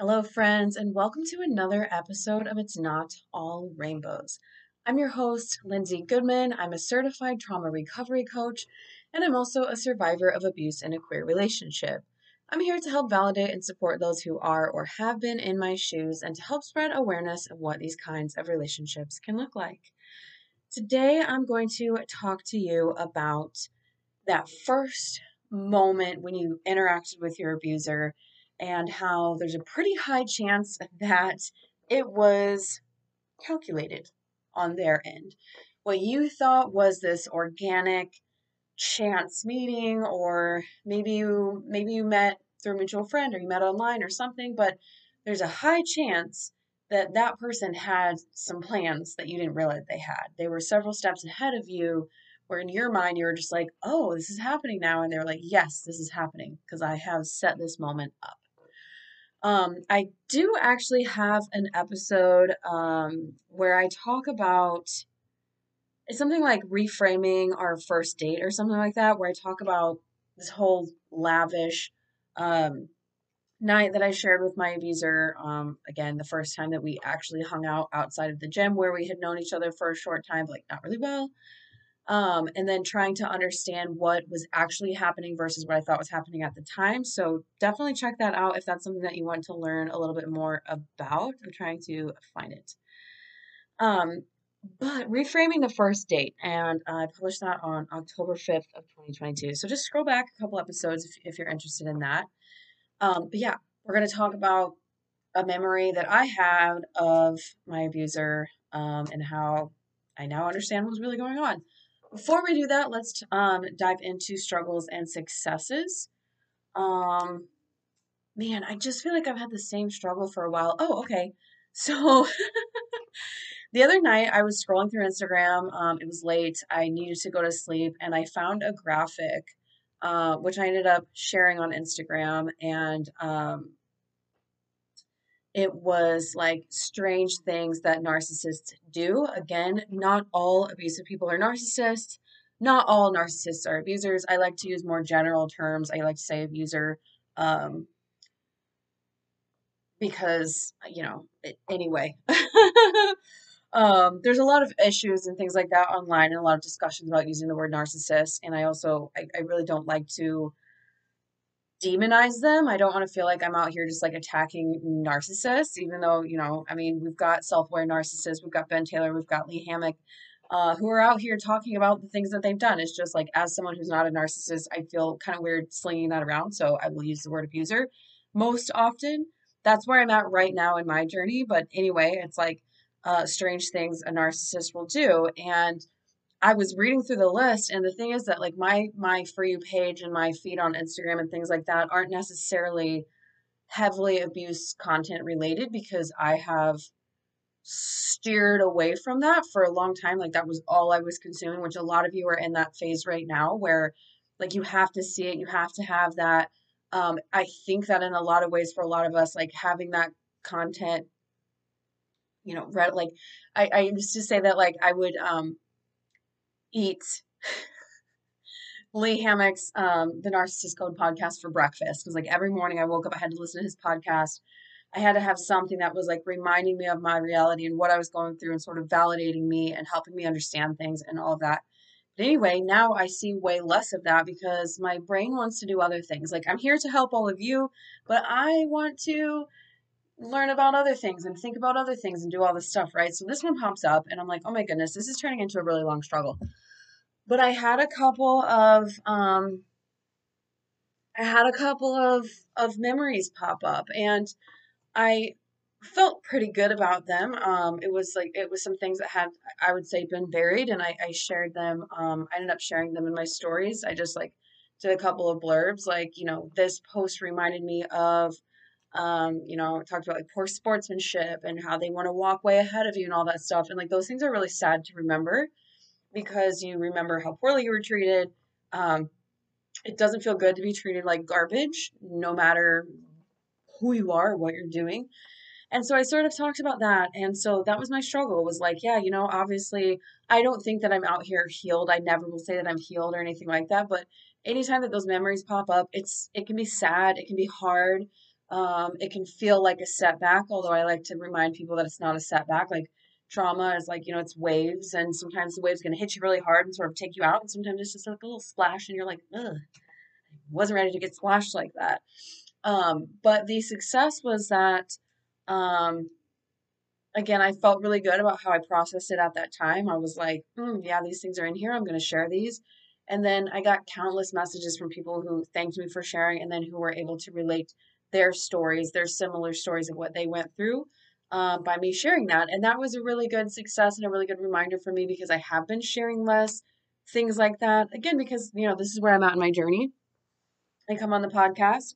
Hello, friends, and welcome to another episode of It's Not All Rainbows. I'm your host, Lindsay Goodman. I'm a certified trauma recovery coach, and I'm also a survivor of abuse in a queer relationship. I'm here to help validate and support those who are or have been in my shoes and to help spread awareness of what these kinds of relationships can look like. Today, I'm going to talk to you about that first moment when you interacted with your abuser and how there's a pretty high chance that it was calculated on their end. What you thought was this organic chance meeting or maybe you maybe you met through a mutual friend or you met online or something but there's a high chance that that person had some plans that you didn't realize they had they were several steps ahead of you where in your mind you were just like oh this is happening now and they're like yes this is happening because i have set this moment up um, I do actually have an episode um, where I talk about it's something like reframing our first date or something like that, where I talk about this whole lavish um, night that I shared with my abuser. Um, again, the first time that we actually hung out outside of the gym where we had known each other for a short time, but like not really well um, and then trying to understand what was actually happening versus what I thought was happening at the time. So definitely check that out if that's something that you want to learn a little bit more about. I'm trying to find it. Um, but reframing the first date, and I published that on October 5th of 2022. So just scroll back a couple episodes if, if you're interested in that. Um, but yeah, we're going to talk about a memory that I had of my abuser um, and how I now understand what was really going on. Before we do that, let's um, dive into struggles and successes. Um, man, I just feel like I've had the same struggle for a while. Oh, okay. So the other night I was scrolling through Instagram. Um, it was late. I needed to go to sleep, and I found a graphic, uh, which I ended up sharing on Instagram. And um, it was like strange things that narcissists do. Again, not all abusive people are narcissists. Not all narcissists are abusers. I like to use more general terms. I like to say abuser um, because, you know, anyway. um, there's a lot of issues and things like that online and a lot of discussions about using the word narcissist. And I also, I, I really don't like to demonize them. I don't want to feel like I'm out here just like attacking narcissists, even though, you know, I mean, we've got self aware narcissists, we've got Ben Taylor, we've got Lee Hammock, uh, who are out here talking about the things that they've done. It's just like, as someone who's not a narcissist, I feel kind of weird slinging that around. So I will use the word abuser most often. That's where I'm at right now in my journey. But anyway, it's like uh, strange things a narcissist will do. And I was reading through the list, and the thing is that like my my for you page and my feed on Instagram and things like that aren't necessarily heavily abuse content related because I have steered away from that for a long time. Like that was all I was consuming, which a lot of you are in that phase right now where like you have to see it, you have to have that. Um, I think that in a lot of ways for a lot of us, like having that content, you know, read like I, I used to say that like I would um eat Lee Hammock's um, The Narcissist Code podcast for breakfast because like every morning I woke up, I had to listen to his podcast. I had to have something that was like reminding me of my reality and what I was going through and sort of validating me and helping me understand things and all of that. But anyway, now I see way less of that because my brain wants to do other things. Like I'm here to help all of you, but I want to learn about other things and think about other things and do all this stuff, right? So this one pops up and I'm like, oh my goodness, this is turning into a really long struggle. But I had a couple of um I had a couple of of memories pop up and I felt pretty good about them. Um it was like it was some things that had I would say been buried and I, I shared them. Um I ended up sharing them in my stories. I just like did a couple of blurbs like, you know, this post reminded me of um, you know, talked about like poor sportsmanship and how they want to walk way ahead of you and all that stuff. And like those things are really sad to remember because you remember how poorly you were treated. Um, it doesn't feel good to be treated like garbage, no matter who you are, what you're doing. And so I sort of talked about that. And so that was my struggle was like, yeah, you know, obviously I don't think that I'm out here healed. I never will say that I'm healed or anything like that. But anytime that those memories pop up, it's it can be sad, it can be hard Um, it can feel like a setback, although I like to remind people that it's not a setback. Like trauma is like, you know, it's waves, and sometimes the wave's going to hit you really hard and sort of take you out, and sometimes it's just like a little splash, and you're like, ugh, wasn't ready to get splashed like that. Um, but the success was that, um, again, I felt really good about how I processed it at that time. I was like, mm, yeah, these things are in here. I'm going to share these. And then I got countless messages from people who thanked me for sharing and then who were able to relate their stories, their similar stories of what they went through uh, by me sharing that. And that was a really good success and a really good reminder for me because I have been sharing less things like that. Again, because, you know, this is where I'm at in my journey. I come on the podcast.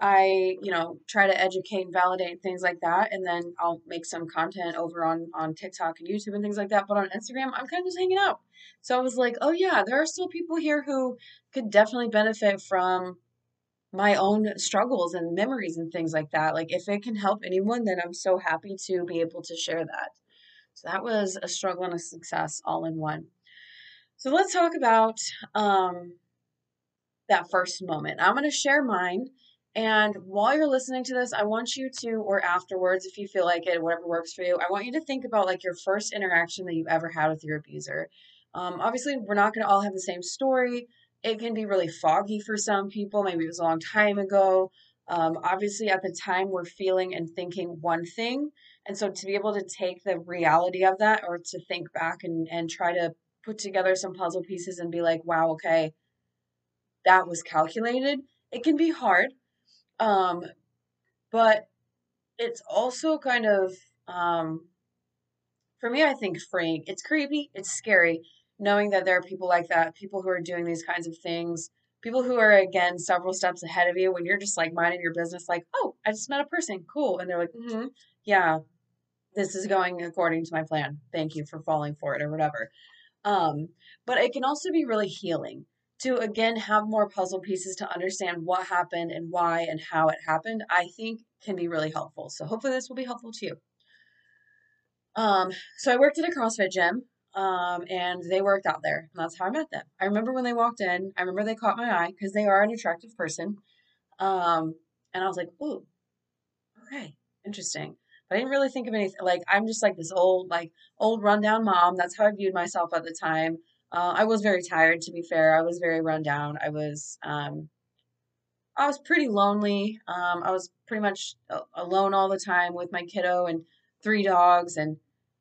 I, you know, try to educate and validate things like that, and then I'll make some content over on on TikTok and YouTube and things like that. But on Instagram, I'm kind of just hanging out. So I was like, oh yeah, there are still people here who could definitely benefit from my own struggles and memories and things like that. Like if it can help anyone, then I'm so happy to be able to share that. So that was a struggle and a success all in one. So let's talk about um, that first moment. I'm going to share mine. And while you're listening to this, I want you to, or afterwards, if you feel like it, whatever works for you, I want you to think about like your first interaction that you've ever had with your abuser. Um, obviously, we're not going to all have the same story it can be really foggy for some people. Maybe it was a long time ago. Um, obviously, at the time, we're feeling and thinking one thing. And so to be able to take the reality of that or to think back and, and try to put together some puzzle pieces and be like, wow, okay, that was calculated, it can be hard. Um, but it's also kind of, um, for me, I think freeing. It's creepy, it's scary, knowing that there are people like that, people who are doing these kinds of things, people who are again several steps ahead of you when you're just like minding your business, like, oh, I just met a person, cool, and they're like, mm-hmm, yeah, this is going according to my plan. Thank you for falling for it or whatever. Um, but it can also be really healing to again have more puzzle pieces to understand what happened and why and how it happened. I think can be really helpful. So hopefully this will be helpful to you. Um, so I worked at a CrossFit gym um, and they worked out there. And that's how I met them. I remember when they walked in, I remember they caught my eye because they are an attractive person. Um, and I was like, ooh, okay, interesting. But I didn't really think of anything. Like, I'm just like this old, like, old rundown mom. That's how I viewed myself at the time. Uh, I was very tired, to be fair. I was very run down. I was, um, I was pretty lonely. Um, I was pretty much alone all the time with my kiddo and three dogs and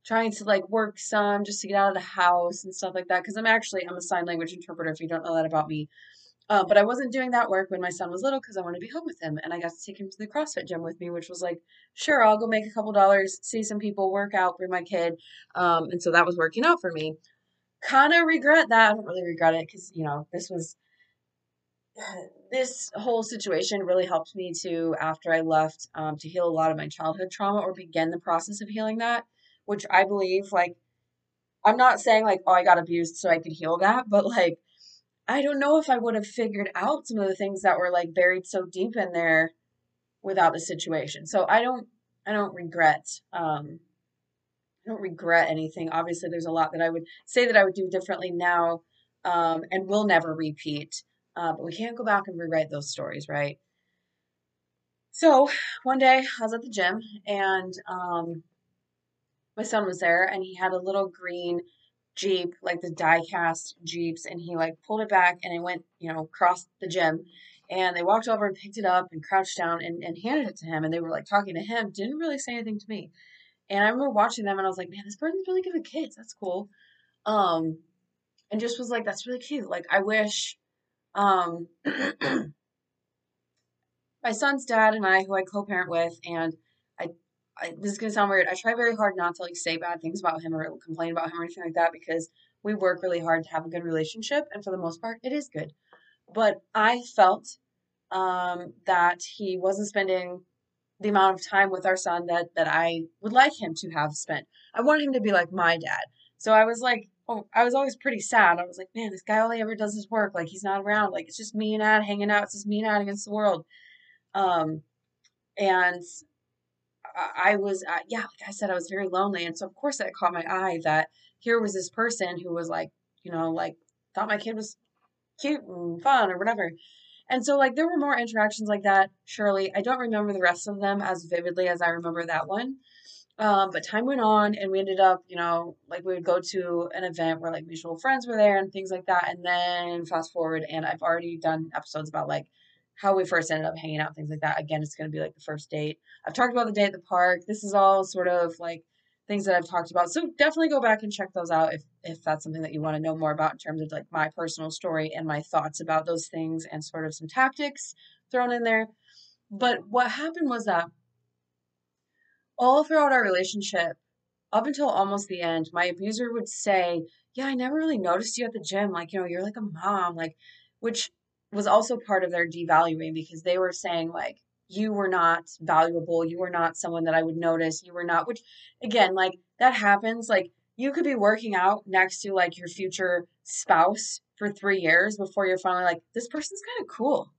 trying to like work some just to get out of the house and stuff like that because i'm actually i'm a sign language interpreter if you don't know that about me. Uh, but i wasn't doing that work when my son was little because i wanted to be home with him and i got to take him to the crossfit gym with me which was like sure i'll go make a couple dollars see some people work out for my kid um, and so that was working out for me. Kind of regret that i don't really regret it because you know this was this whole situation really helped me to after i left um, to heal a lot of my childhood trauma or begin the process of healing that which I believe, like, I'm not saying like, oh, I got abused so I could heal that, but like, I don't know if I would have figured out some of the things that were like buried so deep in there without the situation. So I don't, I don't regret, um, I don't regret anything. Obviously, there's a lot that I would say that I would do differently now, um, and will never repeat. Uh, but we can't go back and rewrite those stories, right? So one day I was at the gym and um, my son was there and he had a little green Jeep, like the die cast Jeeps, and he like pulled it back and it went, you know, across the gym. And they walked over and picked it up and crouched down and, and handed it to him. And they were like talking to him, didn't really say anything to me. And I remember watching them and I was like, man, this person's really good with kids. That's cool. Um, and just was like, that's really cute. Like, I wish, um, my son's dad and I, who I co parent with, and I, this is gonna sound weird. I try very hard not to like say bad things about him or complain about him or anything like that because we work really hard to have a good relationship, and for the most part, it is good. But I felt um, that he wasn't spending the amount of time with our son that that I would like him to have spent. I wanted him to be like my dad. So I was like, oh, I was always pretty sad. I was like, man, this guy only ever does his work. Like he's not around. Like it's just me and Ad hanging out. It's just me and Ad against the world. Um, and I was, uh, yeah, like I said, I was very lonely. And so, of course, that caught my eye that here was this person who was like, you know, like thought my kid was cute and fun or whatever. And so, like, there were more interactions like that, surely. I don't remember the rest of them as vividly as I remember that one. Um, but time went on, and we ended up, you know, like we would go to an event where like mutual friends were there and things like that. And then fast forward, and I've already done episodes about like how we first ended up hanging out, things like that. Again, it's going to be like the first date. I've talked about the day at the park. This is all sort of like things that I've talked about. So definitely go back and check those out if if that's something that you want to know more about in terms of like my personal story and my thoughts about those things and sort of some tactics thrown in there. But what happened was that all throughout our relationship, up until almost the end, my abuser would say, Yeah, I never really noticed you at the gym. Like, you know, you're like a mom, like, which was also part of their devaluing because they were saying, like, you were not valuable. You were not someone that I would notice. You were not, which again, like that happens. Like you could be working out next to like your future spouse for three years before you're finally like, this person's kind of cool.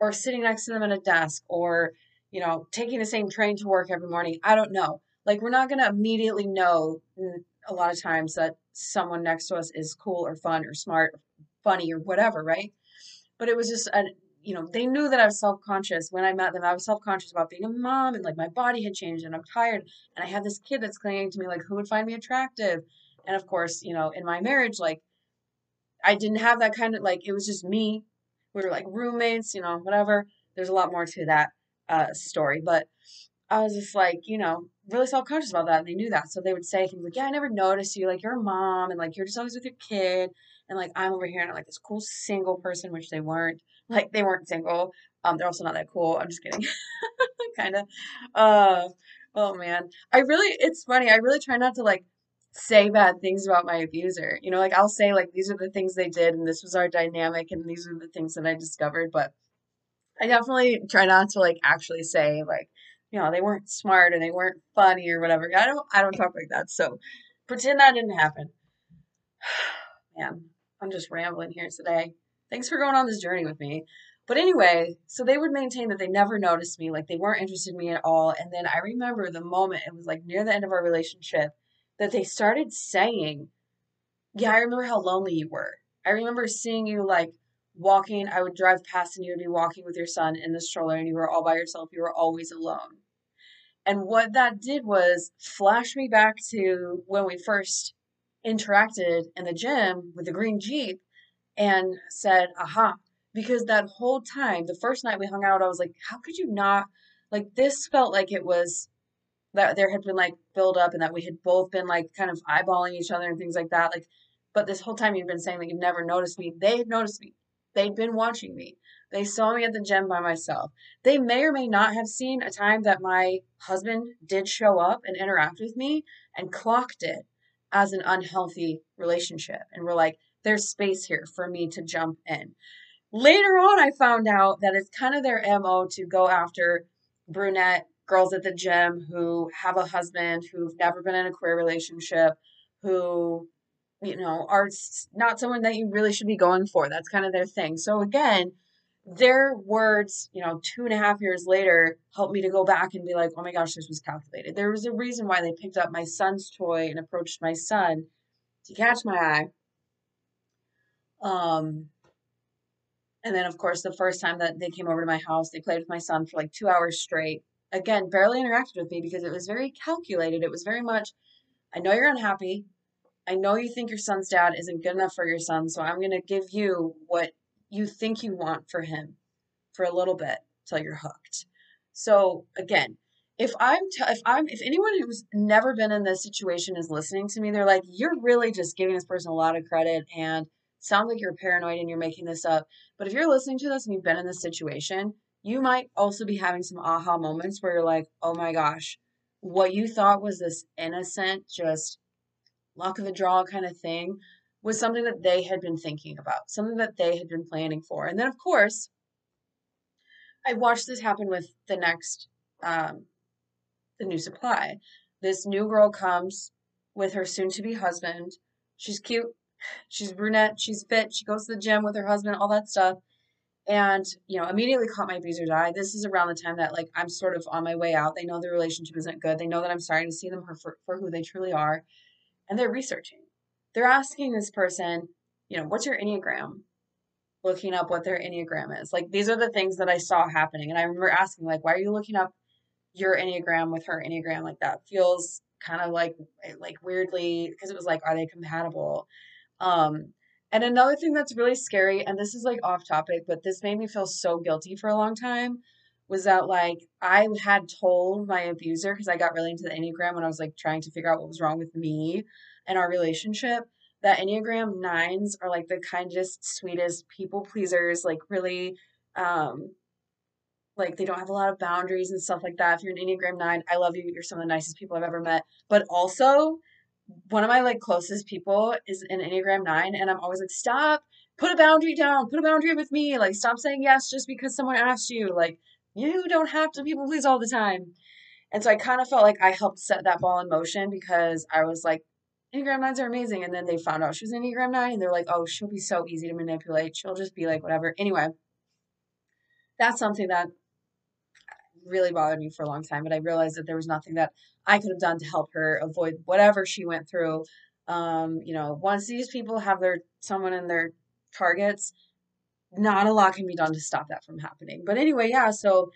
Or sitting next to them at a desk or, you know, taking the same train to work every morning. I don't know. Like we're not going to immediately know a lot of times that someone next to us is cool or fun or smart, or funny or whatever, right? But it was just an you know, they knew that I was self conscious when I met them. I was self conscious about being a mom and like my body had changed and I'm tired. And I had this kid that's clinging to me, like, who would find me attractive? And of course, you know, in my marriage, like, I didn't have that kind of like, it was just me. We were like roommates, you know, whatever. There's a lot more to that uh, story. But I was just like, you know, really self conscious about that. And they knew that. So they would say things like, yeah, I never noticed you. Like, you're a mom and like, you're just always with your kid. And like, I'm over here and I'm like this cool single person, which they weren't. Like they weren't single. Um, they're also not that cool. I'm just kidding. kind of. Uh, oh man, I really. It's funny. I really try not to like say bad things about my abuser. You know, like I'll say like these are the things they did, and this was our dynamic, and these are the things that I discovered. But I definitely try not to like actually say like you know they weren't smart or they weren't funny or whatever. I don't. I don't talk like that. So pretend that didn't happen. Man, I'm just rambling here today. Thanks for going on this journey with me. But anyway, so they would maintain that they never noticed me, like they weren't interested in me at all. And then I remember the moment, it was like near the end of our relationship, that they started saying, Yeah, I remember how lonely you were. I remember seeing you like walking. I would drive past and you would be walking with your son in the stroller and you were all by yourself. You were always alone. And what that did was flash me back to when we first interacted in the gym with the green Jeep and said, aha, because that whole time, the first night we hung out, I was like, how could you not? Like, this felt like it was that there had been like build up and that we had both been like kind of eyeballing each other and things like that. Like, but this whole time you've been saying that you've never noticed me. They had noticed me. They'd been watching me. They saw me at the gym by myself. They may or may not have seen a time that my husband did show up and interact with me and clocked it as an unhealthy relationship. And we're like, there's space here for me to jump in. Later on, I found out that it's kind of their MO to go after brunette girls at the gym who have a husband, who've never been in a queer relationship, who, you know, are not someone that you really should be going for. That's kind of their thing. So, again, their words, you know, two and a half years later, helped me to go back and be like, oh my gosh, this was calculated. There was a reason why they picked up my son's toy and approached my son to catch my eye um, and then, of course, the first time that they came over to my house, they played with my son for like two hours straight. Again, barely interacted with me because it was very calculated. It was very much, I know you're unhappy. I know you think your son's dad isn't good enough for your son, so I'm going to give you what you think you want for him for a little bit till you're hooked. So, again, if I'm t- if I'm if anyone who's never been in this situation is listening to me, they're like, you're really just giving this person a lot of credit and sounds like you're paranoid and you're making this up. But if you're listening to this and you've been in this situation, you might also be having some aha moments where you're like, oh my gosh, what you thought was this innocent, just luck of the draw kind of thing was something that they had been thinking about, something that they had been planning for. And then, of course, I watched this happen with the next, um, the new supply. This new girl comes with her soon to be husband. She's cute, She's brunette, she's fit, she goes to the gym with her husband, all that stuff. And, you know, immediately caught my abuser's eye. This is around the time that, like, I'm sort of on my way out. They know the relationship isn't good. They know that I'm starting to see them for, for who they truly are. And they're researching. They're asking this person, you know, what's your Enneagram? looking up what their Enneagram is. Like these are the things that I saw happening. And I remember asking, like, why are you looking up your Enneagram with her Enneagram? Like that feels kind of like like weirdly because it was like, are they compatible? Um and another thing that's really scary, and this is like off topic, but this made me feel so guilty for a long time, was that like I had told my abuser because I got really into the Enneagram when I was like trying to figure out what was wrong with me and our relationship that Enneagram nines are like the kindest, sweetest people pleasers, like really um like they don't have a lot of boundaries and stuff like that. If you're an Enneagram nine, I love you. You're some of the nicest people I've ever met. But also one of my like closest people is an Enneagram nine, and I'm always like, stop, put a boundary down, put a boundary with me. Like stop saying yes just because someone asked you. Like you don't have to people please all the time. And so I kind of felt like I helped set that ball in motion because I was like, Enneagram nines are amazing. And then they found out she was an Enneagram nine and they're like, oh, she'll be so easy to manipulate. She'll just be like, whatever. Anyway, that's something that really bothered me for a long time. But I realized that there was nothing that I could have done to help her avoid whatever she went through. Um, you know, once these people have their someone in their targets, not a lot can be done to stop that from happening. But anyway, yeah, so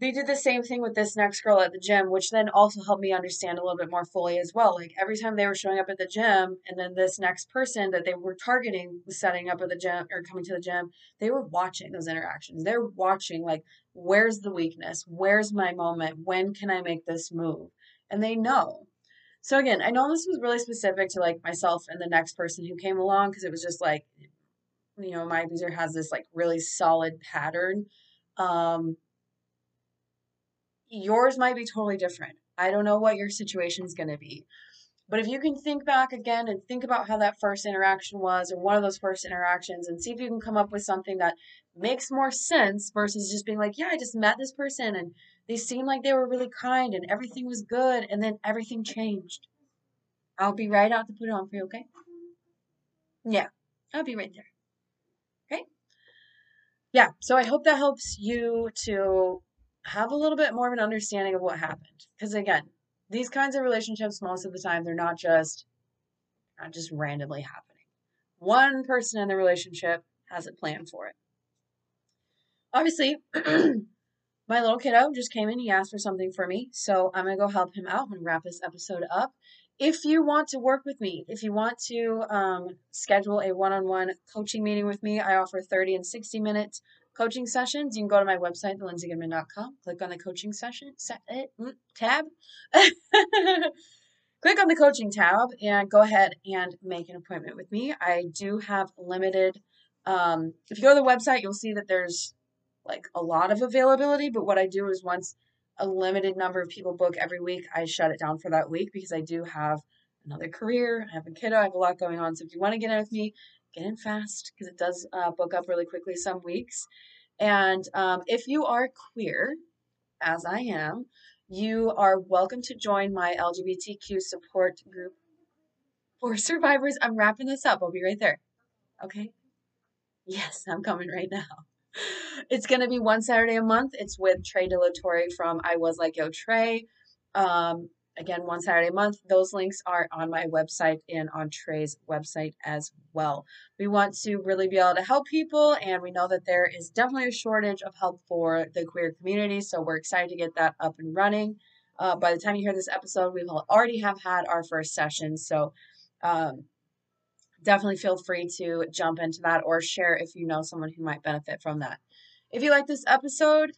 they did the same thing with this next girl at the gym, which then also helped me understand a little bit more fully as well. Like every time they were showing up at the gym, and then this next person that they were targeting was setting up at the gym or coming to the gym, they were watching those interactions. They're watching, like, where's the weakness? Where's my moment? When can I make this move? And they know. So again, I know this was really specific to like myself and the next person who came along because it was just like, you know, my abuser has this like really solid pattern. Um, yours might be totally different. I don't know what your situation is going to be. But if you can think back again and think about how that first interaction was, or one of those first interactions, and see if you can come up with something that makes more sense versus just being like, yeah, I just met this person and they seemed like they were really kind and everything was good, and then everything changed. I'll be right out to put it on for you, okay? Yeah, I'll be right there. Okay? Yeah, so I hope that helps you to have a little bit more of an understanding of what happened. Because again, these kinds of relationships, most of the time, they're not just not just randomly happening. One person in the relationship has a plan for it. Obviously, my little kiddo just came in. He asked for something for me, so I'm gonna go help him out and wrap this episode up. If you want to work with me, if you want to um, schedule a one-on-one coaching meeting with me, I offer 30 and 60 minutes coaching sessions, you can go to my website, thelindsaygoodman.com, click on the coaching session eh, mm, tab. click on the coaching tab and go ahead and make an appointment with me. I do have limited, um, if you go to the website, you'll see that there's like a lot of availability, but what I do is once a limited number of people book every week, I shut it down for that week because I do have another career, I have a kiddo, I have a lot going on. So if you want to get in with me, in fast because it does uh, book up really quickly some weeks. And um, if you are queer, as I am, you are welcome to join my LGBTQ support group for survivors. I'm wrapping this up. I'll be right there. Okay? Yes, I'm coming right now. It's going to be one Saturday a month. It's with Trey Delatorre from I Was Like Yo Trey. Um, again, one Saturday a month. Those links are on my website and on Trey's website as well. We want to really be able to help people, and we know that there is definitely a shortage of help for the queer community. So we're excited to get that up and running. Uh, by the time you hear this episode, we will already have had our first session. So um, definitely feel free to jump into that or share if you know someone who might benefit from that. If you like this episode,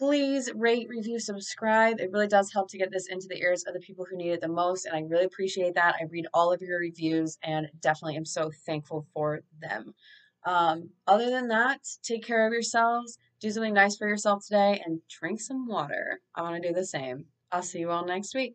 please rate, review, subscribe. It really does help to get this into the ears of the people who need it the most. And I really appreciate that. I read all of your reviews and definitely am so thankful for them. Um, other than that, take care of yourselves, do something nice for yourself today, and drink some water. I want to do the same. I'll see you all next week.